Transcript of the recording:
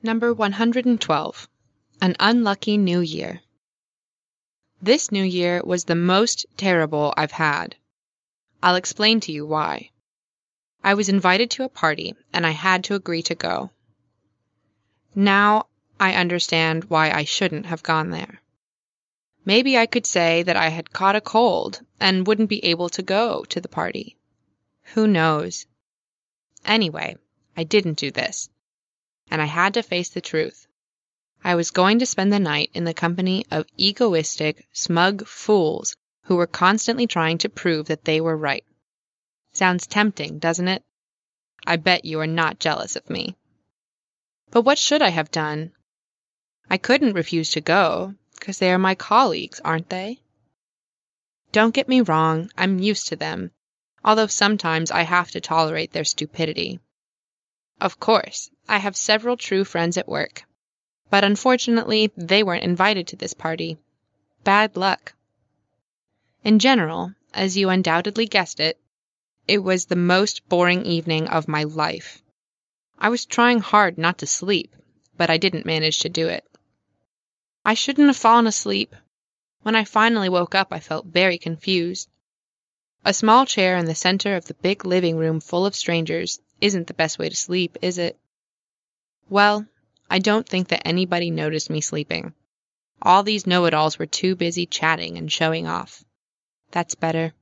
Number 112 An Unlucky New Year. This New Year was the most terrible I've had. I'll explain to you why. I was invited to a party and I had to agree to go. Now I understand why I shouldn't have gone there. Maybe I could say that I had caught a cold and wouldn't be able to go to the party. Who knows? Anyway, I didn't do this and I had to face the truth. I was going to spend the night in the company of egoistic, smug fools who were constantly trying to prove that they were right. Sounds tempting, doesn't it? I bet you are not jealous of me. But what should I have done? I couldn't refuse to go, because they are my colleagues, aren't they? Don't get me wrong, I'm used to them, although sometimes I have to tolerate their stupidity. Of course, I have several true friends at work, but unfortunately they weren't invited to this party. Bad luck. In general, as you undoubtedly guessed it, it was the most boring evening of my life. I was trying hard not to sleep, but I didn't manage to do it. I shouldn't have fallen asleep. When I finally woke up, I felt very confused. A small chair in the center of the big living room full of strangers isn't the best way to sleep, is it? Well, I don't think that anybody noticed me sleeping. All these know it alls were too busy chatting and showing off. That's better.